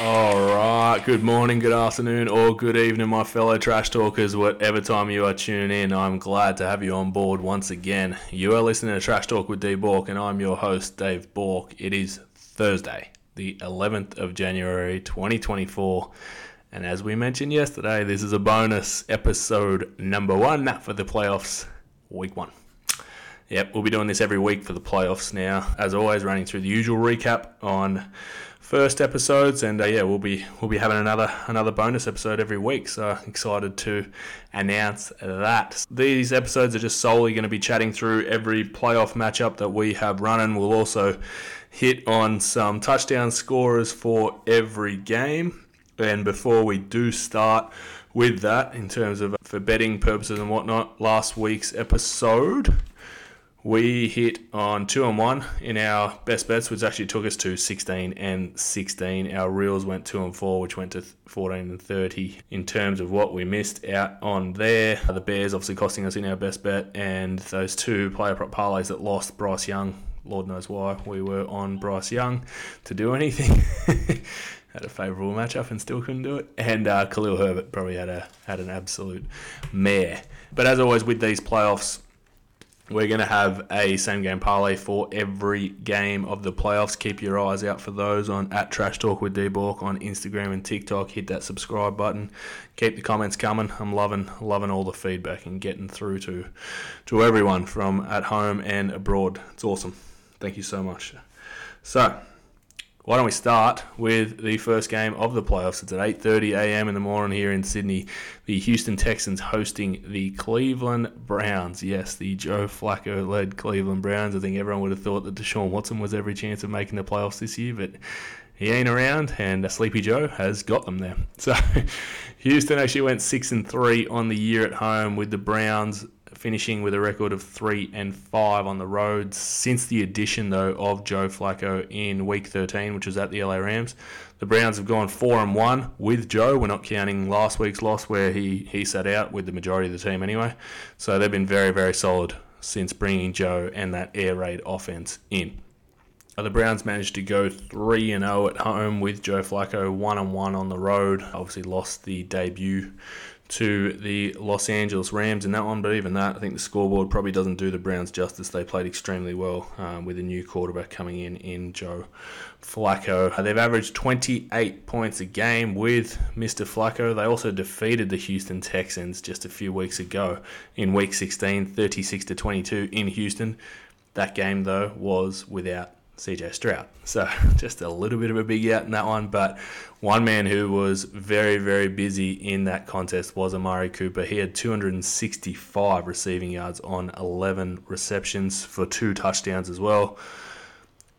All right. Good morning, good afternoon, or good evening, my fellow trash talkers. Whatever time you are tuning in, I'm glad to have you on board once again. You are listening to Trash Talk with D Bork, and I'm your host, Dave Bork. It is Thursday, the 11th of January, 2024. And as we mentioned yesterday, this is a bonus episode number one for the playoffs, week one. Yep, we'll be doing this every week for the playoffs now. As always, running through the usual recap on first episodes, and uh, yeah, we'll be we'll be having another another bonus episode every week. So excited to announce that. These episodes are just solely going to be chatting through every playoff matchup that we have running. We'll also hit on some touchdown scorers for every game. And before we do start with that, in terms of for betting purposes and whatnot, last week's episode we hit on two and one in our best bets, which actually took us to 16 and 16. Our reels went two and four, which went to 14 and 30 in terms of what we missed out on there. The Bears obviously costing us in our best bet, and those two player prop parlays that lost Bryce Young. Lord knows why we were on Bryce Young to do anything. had a favourable matchup and still couldn't do it. And uh, Khalil Herbert probably had a had an absolute mare. But as always with these playoffs, we're going to have a same game parlay for every game of the playoffs. Keep your eyes out for those on at Trash Talk with D-Bork on Instagram and TikTok. Hit that subscribe button. Keep the comments coming. I'm loving loving all the feedback and getting through to to everyone from at home and abroad. It's awesome. Thank you so much. So, why don't we start with the first game of the playoffs? It's at 8:30 a.m. in the morning here in Sydney. The Houston Texans hosting the Cleveland Browns. Yes, the Joe Flacco-led Cleveland Browns. I think everyone would have thought that Deshaun Watson was every chance of making the playoffs this year, but he ain't around, and Sleepy Joe has got them there. So Houston actually went six and three on the year at home, with the Browns finishing with a record of three and five on the road since the addition though of Joe Flacco in Week 13, which was at the LA Rams. The Browns have gone four and one with Joe. We're not counting last week's loss where he he sat out with the majority of the team anyway. So they've been very very solid since bringing Joe and that air raid offense in. Uh, the Browns managed to go 3 and 0 at home with Joe Flacco 1 and 1 on the road. Obviously lost the debut to the Los Angeles Rams in that one, but even that, I think the scoreboard probably doesn't do the Browns justice. They played extremely well um, with a new quarterback coming in in Joe Flacco. Uh, they've averaged 28 points a game with Mr. Flacco. They also defeated the Houston Texans just a few weeks ago in Week 16, 36 to 22 in Houston. That game though was without CJ Stroud. So just a little bit of a big out in that one. But one man who was very, very busy in that contest was Amari Cooper. He had 265 receiving yards on 11 receptions for two touchdowns as well.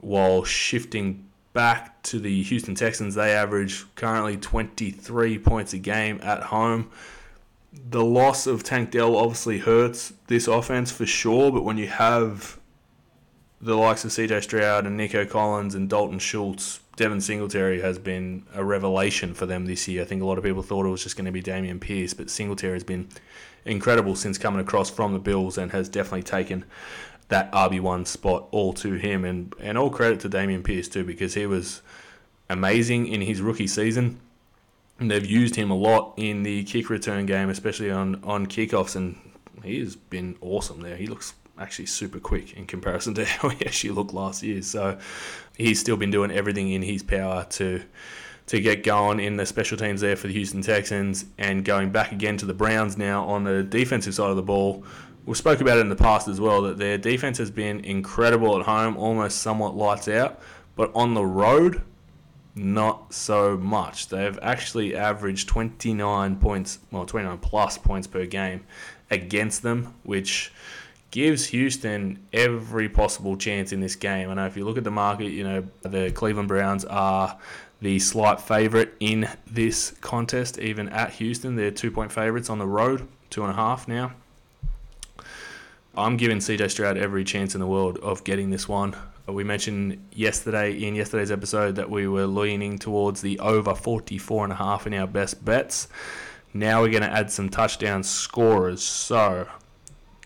While shifting back to the Houston Texans, they average currently 23 points a game at home. The loss of Tank Dell obviously hurts this offense for sure, but when you have the likes of CJ Stroud and Nico Collins and Dalton Schultz, Devin Singletary has been a revelation for them this year. I think a lot of people thought it was just going to be Dameon Pierce, but Singletary has been incredible since coming across from the Bills and has definitely taken that RB1 spot all to him. And, and all credit to Dameon Pierce, too, because he was amazing in his rookie season. And they've used him a lot in the kick return game, especially on, on kickoffs, and he has been awesome there. He looks actually super quick in comparison to how he actually looked last year. So he's still been doing everything in his power to to get going in the special teams there for the Houston Texans and going back again to the Browns now on the defensive side of the ball. We spoke about it in the past as well that their defense has been incredible at home, almost somewhat lights out, but on the road, not so much. They've actually averaged 29 points, well, 29 plus points per game against them, which gives Houston every possible chance in this game. I know if you look at the market, you know, the Cleveland Browns are the slight favourite in this contest, even at Houston. They're two point favourites on the road, two and a half now. I'm giving CJ Stroud every chance in the world of getting this one. We mentioned yesterday in yesterday's episode that we were leaning towards the over 44 and a half in our best bets. Now we're going to add some touchdown scorers. So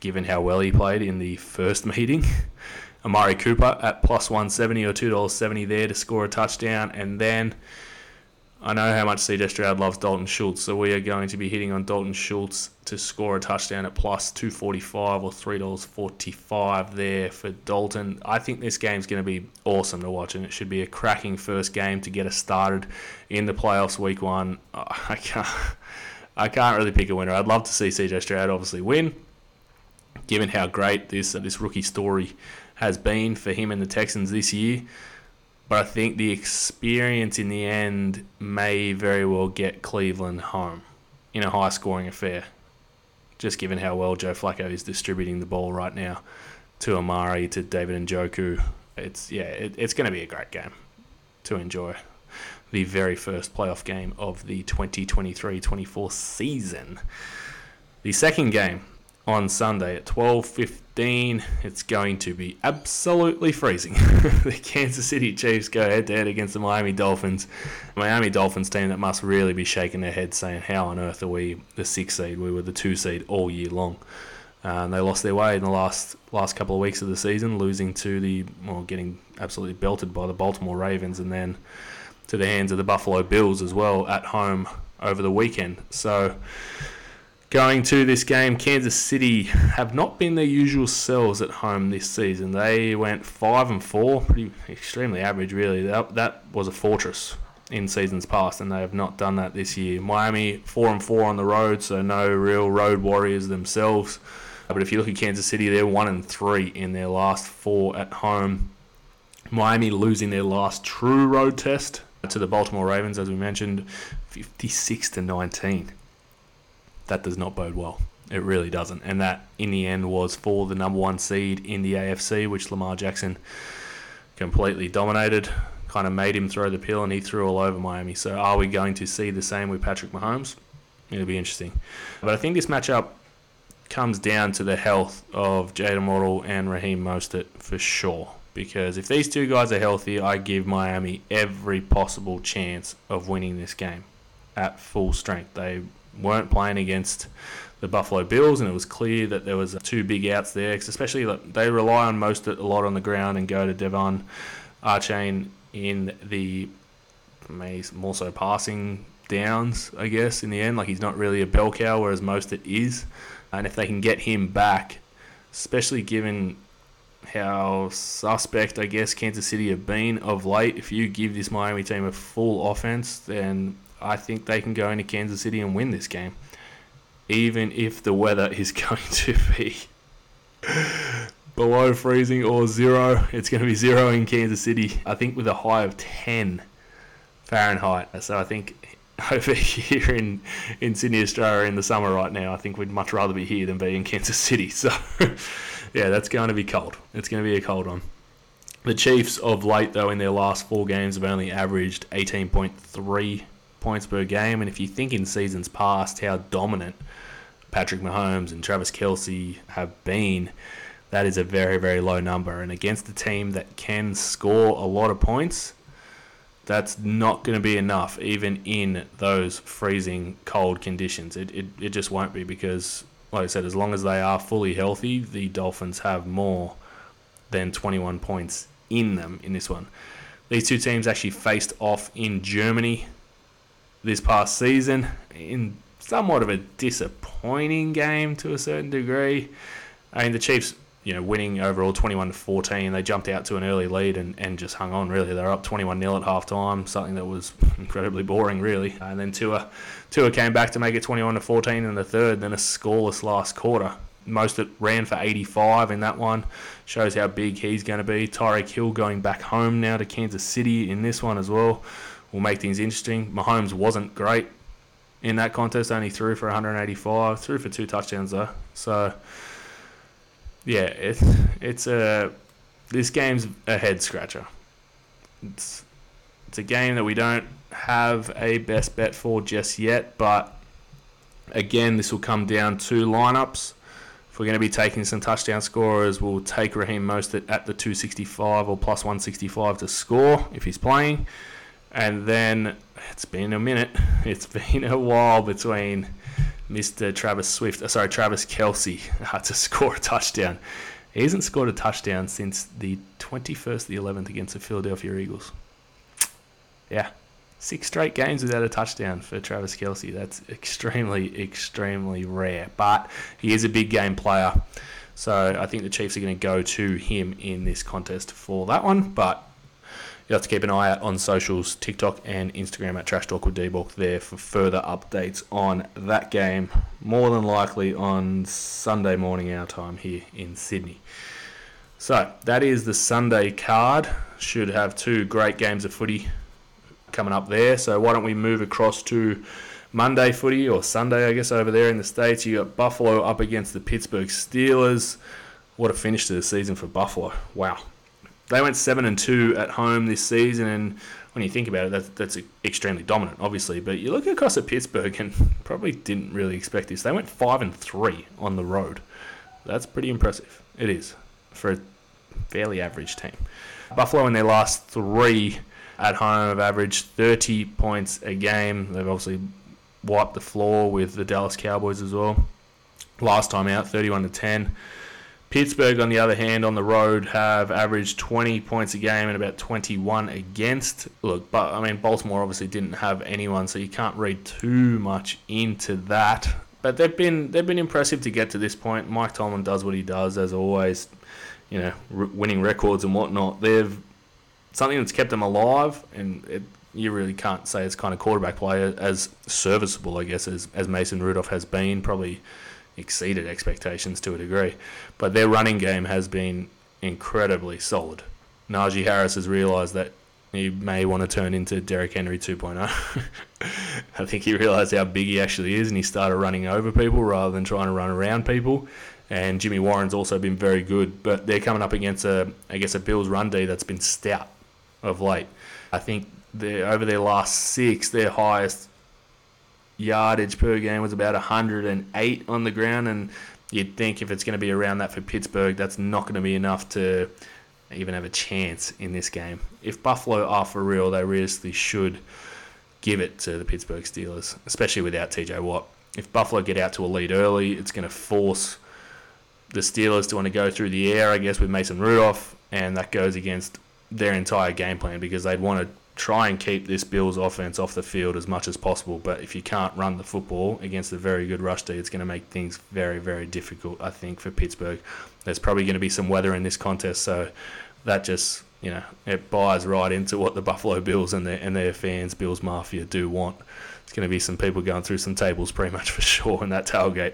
given how well he played in the first meeting. Amari Cooper at plus 170 or $2.70 there to score a touchdown. And then I know how much CJ Stroud loves Dalton Schultz, so we are going to be hitting on Dalton Schultz to score a touchdown at plus 245 or $3.45 there for Dalton. I think this game's going to be awesome to watch, and it should be a cracking first game to get us started in the playoffs week one. I can't, I can't really pick a winner. I'd love to see CJ Stroud obviously win, given how great this, uh, this rookie story has been for him and the Texans this year. But I think the experience in the end may very well get Cleveland home in a high scoring affair, just given how well Joe Flacco is distributing the ball right now to Amari, to David Njoku. It's, yeah, it, it's going to be a great game to enjoy. The very first playoff game of the 2023 24 season. The second game on Sunday at 12:15. It's going to be absolutely freezing. the Kansas City Chiefs go head to head against the Miami Dolphins. Miami Dolphins team that must really be shaking their heads saying, "How on earth are we the six seed? We were the two seed all year long." Uh, they lost their way in the last last couple of weeks of the season, losing to the well, getting absolutely belted by the Baltimore Ravens, and then to the hands of the Buffalo Bills as well at home over the weekend. So Going to this game, Kansas City have not been their usual selves at home this season. They went five and four, pretty extremely average, really. That, that was a fortress in seasons past, and they have not done that this year. Miami four and four on the road, so no real road warriors themselves. But if you look at Kansas City, they're one and three in their last four at home. Miami losing their last true road test to the Baltimore Ravens, as we mentioned, 56 to 19 that does not bode well. It really doesn't. And that, in the end, was for the number one seed in the AFC, which Lamar Jackson completely dominated, kind of made him throw the pill, and he threw all over Miami. So, are we going to see the same with Patrick Mahomes? It'll be interesting. But I think this matchup comes down to the health of Jaylen Waddle and Raheem Mostert for sure. Because if these two guys are healthy, I give Miami every possible chance of winning this game at full strength. They weren't playing against the Buffalo Bills, and it was clear that there was two big outs there. especially that they rely on most a lot on the ground and go to De'Von Achane in the more so passing downs, I guess. In the end, like he's not really a bell cow, whereas Mostert is. And if they can get him back, especially given how suspect I guess Kansas City have been of late, if you give this Miami team a full offense, then I think they can go into Kansas City and win this game, even if the weather is going to be below freezing or zero. It's going to be zero in Kansas City. I think with a high of 10 Fahrenheit. So I think over here in, in Sydney, Australia in the summer right now, I think we'd much rather be here than be in Kansas City. So yeah, that's going to be cold. It's going to be a cold one. The Chiefs of late, though, in their last four games have only averaged 18.3 points per game. And if you think in seasons past how dominant Patrick Mahomes and Travis Kelce have been, that is a very, very low number. And against a team that can score a lot of points, that's not going to be enough, even in those freezing cold conditions. It, it, it just won't be because, like I said, as long as they are fully healthy, the Dolphins have more than 21 points in them in this one. These two teams actually faced off in Germany this past season in somewhat of a disappointing game to a certain degree. I mean, the Chiefs, you know, winning overall 21 to 14, they jumped out to an early lead and, and just hung on, really. They were up 21 0 at half time, something that was incredibly boring, really. And then Tua, Tua came back to make it 21 to 14 in the third, then a scoreless last quarter. Mostert ran for 85 in that one. Shows how big he's going to be. Tyreek Hill going back home now to Kansas City in this one as well will make things interesting. Mahomes wasn't great in that contest, only threw for 185, threw for two touchdowns though. So yeah, it's it's a this game's a head scratcher. It's it's a game that we don't have a best bet for just yet, but again, this will come down to lineups. If we're going to be taking some touchdown scorers, we'll take Raheem Mostert at the 265 or plus 165 to score if he's playing. And then it's been a minute. It's been a while between Mr. Travis Swift, uh, sorry, Travis Kelce uh, to score a touchdown. He hasn't scored a touchdown since the 21st, the 11th against the Philadelphia Eagles. Yeah. six straight games without a touchdown for Travis Kelce. That's extremely, extremely rare. But he is a big game player. So I think the Chiefs are going to go to him in this contest for that one. But you have to keep an eye out on socials, TikTok and Instagram at Trash Talk with D-Bork there for further updates on that game. More than likely on Sunday morning our time here in Sydney. So that is the Sunday card. Should have two great games of footy coming up there. So why don't we move across to Monday footy or Sunday, I guess, over there in the States. You got Buffalo up against the Pittsburgh Steelers. What a finish to the season for Buffalo. Wow. They went 7 and 2 at home this season, and when you think about it, that's, that's extremely dominant, obviously. But you look across at Pittsburgh and probably didn't really expect this. They went 5 and 3 on the road. That's pretty impressive. It is for a fairly average team. Buffalo in their last three at home have averaged 30 points a game. They've obviously wiped the floor with the Dallas Cowboys as well. Last time out, 31 to 10. Pittsburgh, on the other hand, on the road have averaged 20 points a game and about 21 against. Look, but I mean, Baltimore obviously didn't have anyone, so you can't read too much into that. But they've been they've been impressive to get to this point. Mike Tomlin does what he does as always you know, winning records and whatnot. They've something that's kept them alive, and it, you really can't say it's kind of quarterback play as serviceable, I guess, as, as Mason Rudolph has been. Probably exceeded expectations to a degree, but their running game has been incredibly solid. Najee Harris has realised that he may want to turn into Derrick Henry 2.0. I think he realised how big he actually is, and he started running over people rather than trying to run around people and Jimmy Warren's also been very good. But they're coming up against a, I guess, a Bills run D that's been stout of late. I think over their last six, their highest yardage per game was about 108 on the ground, and you'd think if it's going to be around that for Pittsburgh, that's not going to be enough to even have a chance in this game. If Buffalo are for real, they realistically should give it to the Pittsburgh Steelers, especially without TJ Watt. If Buffalo get out to a lead early, it's going to force the Steelers to want to go through the air, I guess, with Mason Rudolph, and that goes against their entire game plan because they'd want to try and keep this Bills offense off the field as much as possible. But if you can't run the football against a very good rush D, it's going to make things very, very difficult, I think, for Pittsburgh. There's probably going to be some weather in this contest, so that just, you know, it buys right into what the Buffalo Bills and their, and their fans, Bills Mafia, do want. It's going to be some people going through some tables pretty much for sure in that tailgate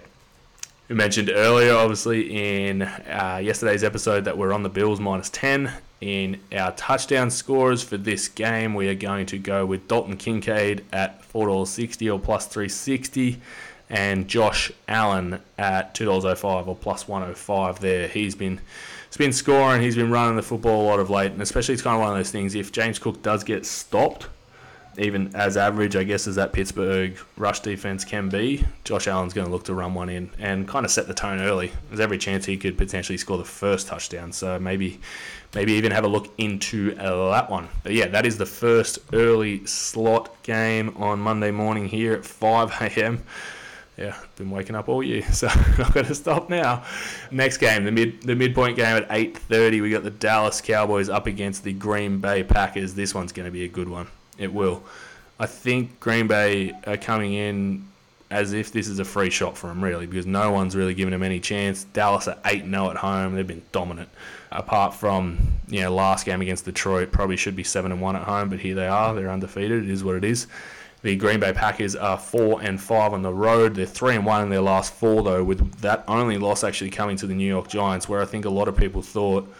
we mentioned earlier, obviously, in uh, yesterday's episode, that we're on the Bills minus 10. In our touchdown scores for this game, we are going to go with Dalton Kincaid at $4.60 or plus 360 and Josh Allen at $2.05 or plus 105 there. He's been he's been scoring, he's been running the football a lot of late, and especially it's kind of one of those things if James Cook does get stopped, even as average, I guess, as that Pittsburgh rush defense can be, Josh Allen's going to look to run one in and kind of set the tone early. There's every chance he could potentially score the first touchdown. So maybe, maybe even have a look into that one. But yeah, that is the first early slot game on Monday morning here at 5 a.m. Yeah, been waking up all year, so I've got to stop now. Next game, the mid the midpoint game at 8:30. We got the Dallas Cowboys up against the Green Bay Packers. This one's going to be a good one. It will. I think Green Bay are coming in as if this is a free shot for them, really, because no one's really given them any chance. Dallas are 8 0 at home. They've been dominant. Apart from, you know, last game against Detroit, probably should be 7 and 1 at home, but here they are. They're undefeated. It is what it is. The Green Bay Packers are 4 and 5 on the road. They're 3 and 1 in their last four, though, with that only loss actually coming to the New York Giants, where I think a lot of people thought,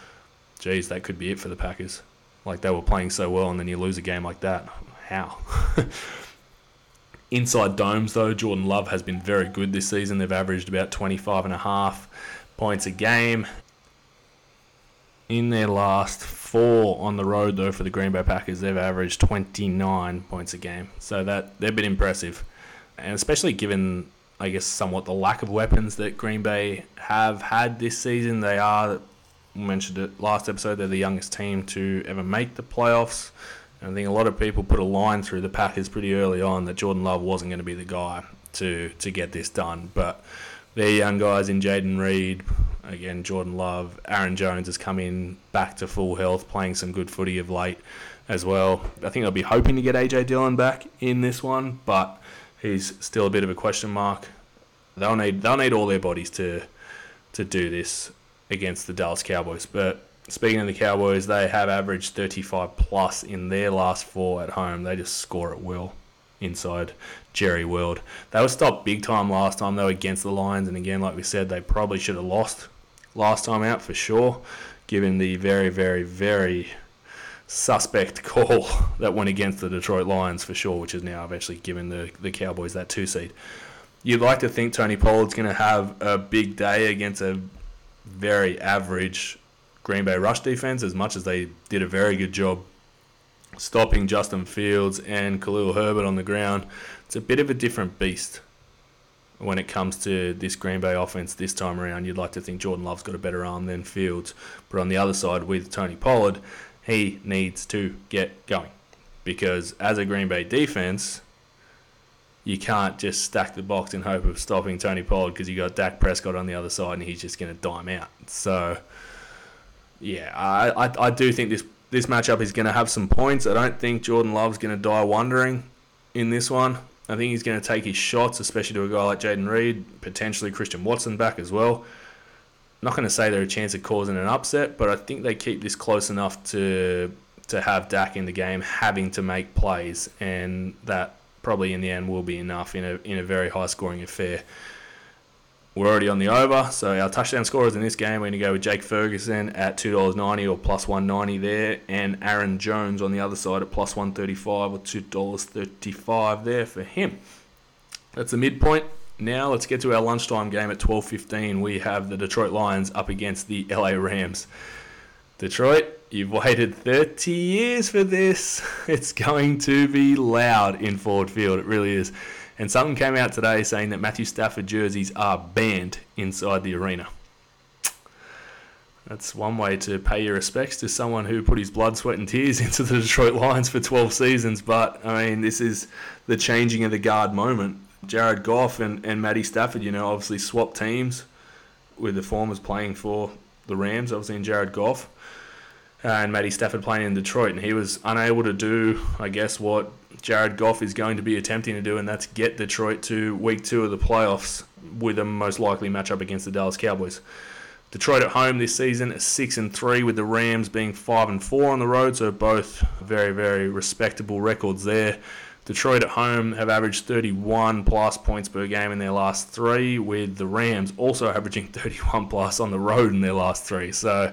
geez, that could be it for the Packers. Like they were playing so well, and then you lose a game like that. How? Inside domes, though, Jordan Love has been very good this season. They've averaged about 25 and a half points a game. In their last four on the road, though, for the Green Bay Packers, they've averaged 29 points a game. So that they've been impressive, and especially given, I guess, somewhat the lack of weapons that Green Bay have had this season. They are mentioned it last episode. They're the youngest team to ever make the playoffs. And I think a lot of people put a line through the Packers pretty early on that Jordan Love wasn't going to be the guy to to get this done. But their young guys in Jayden Reed, again Jordan Love, Aaron Jones has come in back to full health, playing some good footy of late as well. I think they'll be hoping to get AJ Dillon back in this one, but he's still a bit of a question mark. They'll need they'll need all their bodies to to do this against the Dallas Cowboys. But speaking of the Cowboys, they have averaged 35 plus in their last four at home. They just score at will inside Jerry World. They were stopped big time last time. Were against the Lions, and again, like we said, they probably should have lost last time out for sure, given the very, very, very suspect call that went against the Detroit Lions for sure, which is now eventually given the, the Cowboys that two seed. You'd like to think Tony Pollard's going to have a big day against a very average Green Bay rush defense, as much as they did a very good job stopping Justin Fields and Khalil Herbert on the ground. It's a bit of a different beast when it comes to this Green Bay offense this time around. You'd like to think Jordan Love's got a better arm than Fields, but on the other side with Tony Pollard, he needs to get going because as a Green Bay defense, you can't just stack the box in hope of stopping Tony Pollard because you got Dak Prescott on the other side and he's just going to dime out. So, yeah, I, I, I do think this this matchup is going to have some points. I don't think Jordan Love's going to die wondering in this one. I think he's going to take his shots, especially to a guy like Jayden Reed, potentially Christian Watson back as well. I'm not going to say they're a chance of causing an upset, but I think they keep this close enough to to have Dak in the game having to make plays, and that probably in the end will be enough in a in a very high scoring affair. We're already on the over, so our touchdown scorers in this game, we're going to go with Jake Ferguson at $2.90 or plus 190 there, and Aaron Jones on the other side at plus 135 or $2.35 there for him. That's the midpoint. Now let's get to our lunchtime game at 12.15. We have the Detroit Lions up against the LA Rams. Detroit, you've waited 30 years for this. It's going to be loud in Ford Field. It really is. And something came out today saying that Matthew Stafford jerseys are banned inside the arena. That's one way to pay your respects to someone who put his blood, sweat, and tears into the Detroit Lions for 12 seasons. But, I mean, this is the changing of the guard moment. Jared Goff and, and Matty Stafford, you know, obviously swapped teams with the formers playing for the Rams, obviously, in Jared Goff. Uh, and Matty Stafford playing in Detroit, and he was unable to do, I guess, what Jared Goff is going to be attempting to do, and that's get Detroit to week two of the playoffs with a most likely matchup against the Dallas Cowboys. Detroit at home this season, six and three, with the Rams being five and four on the road, so both very, very respectable records there. Detroit at home have averaged 31 plus points per game in their last three, with the Rams also averaging 31 plus on the road in their last three. So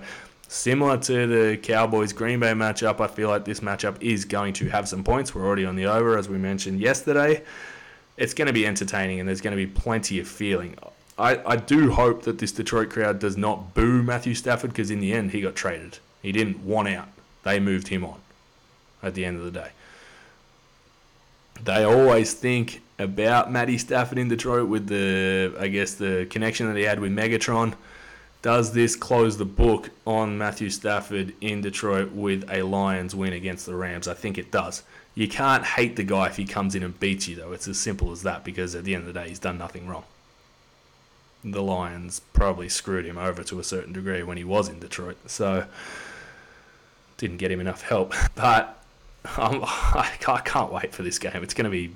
Similar to the Cowboys Green Bay matchup, I feel like this matchup is going to have some points. We're already on the over, as we mentioned yesterday. It's going to be entertaining and there's going to be plenty of feeling. I, I do hope that this Detroit crowd does not boo Matthew Stafford because in the end he got traded. He didn't want out. They moved him on at the end of the day. They always think about Matty Stafford in Detroit with the, I guess, the connection that he had with Megatron does this close the book on Matthew Stafford in Detroit with a Lions win against the Rams? I think it does. You can't hate the guy if he comes in and beats you, though. It's as simple as that because at the end of the day, he's done nothing wrong. The Lions probably screwed him over to a certain degree when he was in Detroit, so didn't get him enough help. But I can't wait for this game. It's going to be,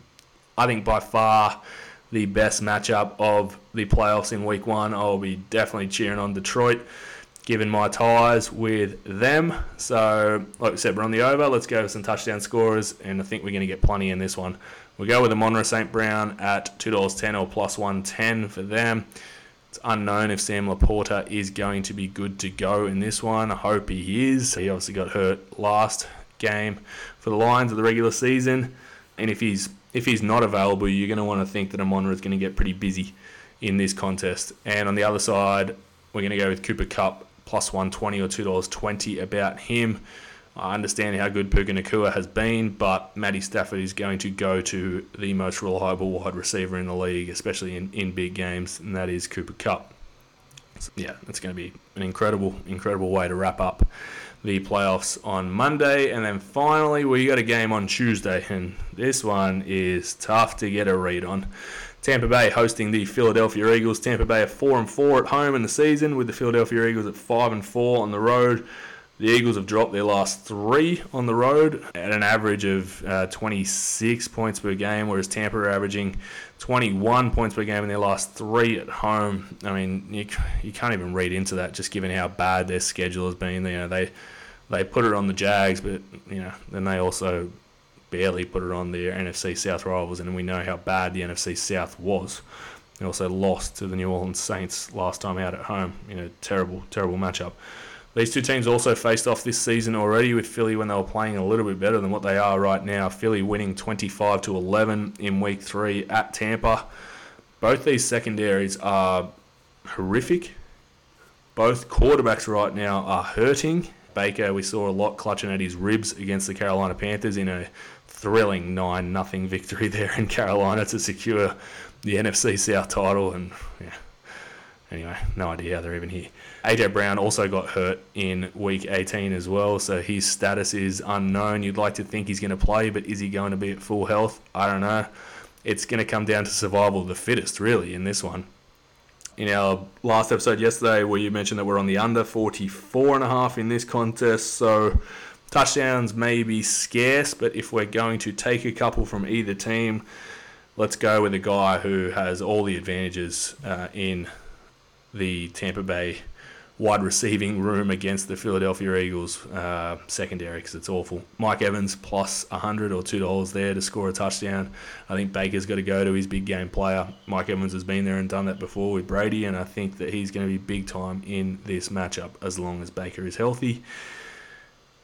I think, by far the best matchup of the playoffs in week one. I'll be definitely cheering on Detroit, given my ties with them. So, like we said, we're on the over. Let's go with some touchdown scorers, and I think we're going to get plenty in this one. We'll go with the Amon-Ra St. Brown at $2.10 or plus 110 for them. It's unknown if Sam LaPorta is going to be good to go in this one. I hope he is. He obviously got hurt last game for the Lions of the regular season. And if he's if he's not available, you're going to want to think that Amon is going to get pretty busy in this contest. And on the other side, we're going to go with Cooper Kupp plus 120 or $2.20 about him. I understand how good Puka Nacua has been, but Matty Stafford is going to go to the most reliable wide receiver in the league, especially in, in big games, and that is Cooper Kupp. So, yeah, it's going to be an incredible, incredible way to wrap up the playoffs on Monday, and then finally we got a game on Tuesday, and this one is tough to get a read on. Tampa Bay hosting the Philadelphia Eagles. Tampa Bay are four and four at home in the season, with the Philadelphia Eagles at five and four on the road. The Eagles have dropped their last three on the road at an average of uh, 26 points per game, whereas Tampa are averaging 21 points per game in their last three at home. I mean, you, you can't even read into that, just given how bad their schedule has been. You know, they they put it on the Jags, but you know, then they also barely put it on their NFC South rivals, and we know how bad the NFC South was. They also lost to the New Orleans Saints last time out at home in a terrible, terrible matchup. These two teams also faced off this season already with Philly when they were playing a little bit better than what they are right now. Philly winning 25 to 11 in week 3 at Tampa. Both these secondaries are horrific. Both quarterbacks right now are hurting. Baker, we saw a lot clutching at his ribs against the Carolina Panthers in a thrilling 9 0 victory there in Carolina to secure the NFC South title. And yeah, anyway, no idea how they're even here. AJ Brown also got hurt in week 18 as well, so his status is unknown. You'd like to think he's going to play, but is he going to be at full health? I don't know. It's going to come down to survival of the fittest, really, in this one. In our last episode yesterday, where you mentioned that we're on the under 44 and a half in this contest, so touchdowns may be scarce, but if we're going to take a couple from either team, let's go with a guy who has all the advantages uh, in the Tampa Bay wide receiving room against the Philadelphia Eagles uh, secondary because it's awful. Mike Evans plus 100 or $2 there to score a touchdown. I think Baker's got to go to his big game player. Mike Evans has been there and done that before with Brady, and I think that he's going to be big time in this matchup as long as Baker is healthy.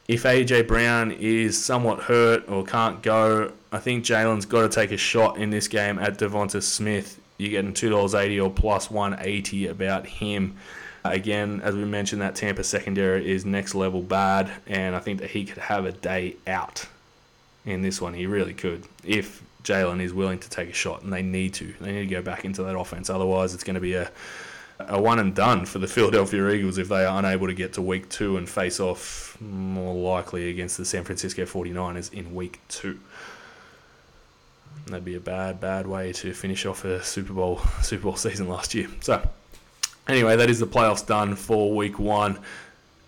If AJ Brown is somewhat hurt or can't go, I think Jalen's got to take a shot in this game at DeVonta Smith. You're getting $2.80 or plus 180 about him. Again, as we mentioned, that Tampa secondary is next level bad, and I think that he could have a day out in this one. He really could if Jalen is willing to take a shot, and they need to. They need to go back into that offense. Otherwise, it's going to be a a one and done for the Philadelphia Eagles if they are unable to get to week two and face off more likely against the San Francisco 49ers in week two. That'd be a bad, bad way to finish off a Super Bowl Super Bowl season last year. So Anyway, that is the playoffs done for week one.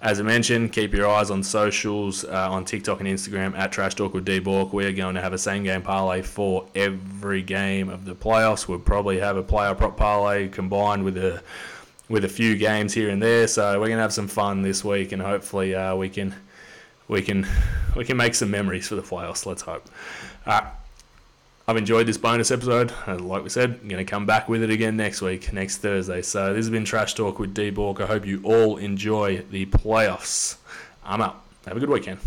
As I mentioned, keep your eyes on socials uh, on TikTok and Instagram at Trash Talk with D Bork. We're going to have a same game parlay for every game of the playoffs. We'll probably have a player prop parlay combined with a with a few games here and there. So we're gonna have some fun this week, and hopefully uh, we can we can we can make some memories for the playoffs. Let's hope. Right. I've enjoyed this bonus episode. Like we said, I'm going to come back with it again next week, next Thursday. So this has been Trash Talk with D Bork. I hope you all enjoy the playoffs. I'm out. Have a good weekend.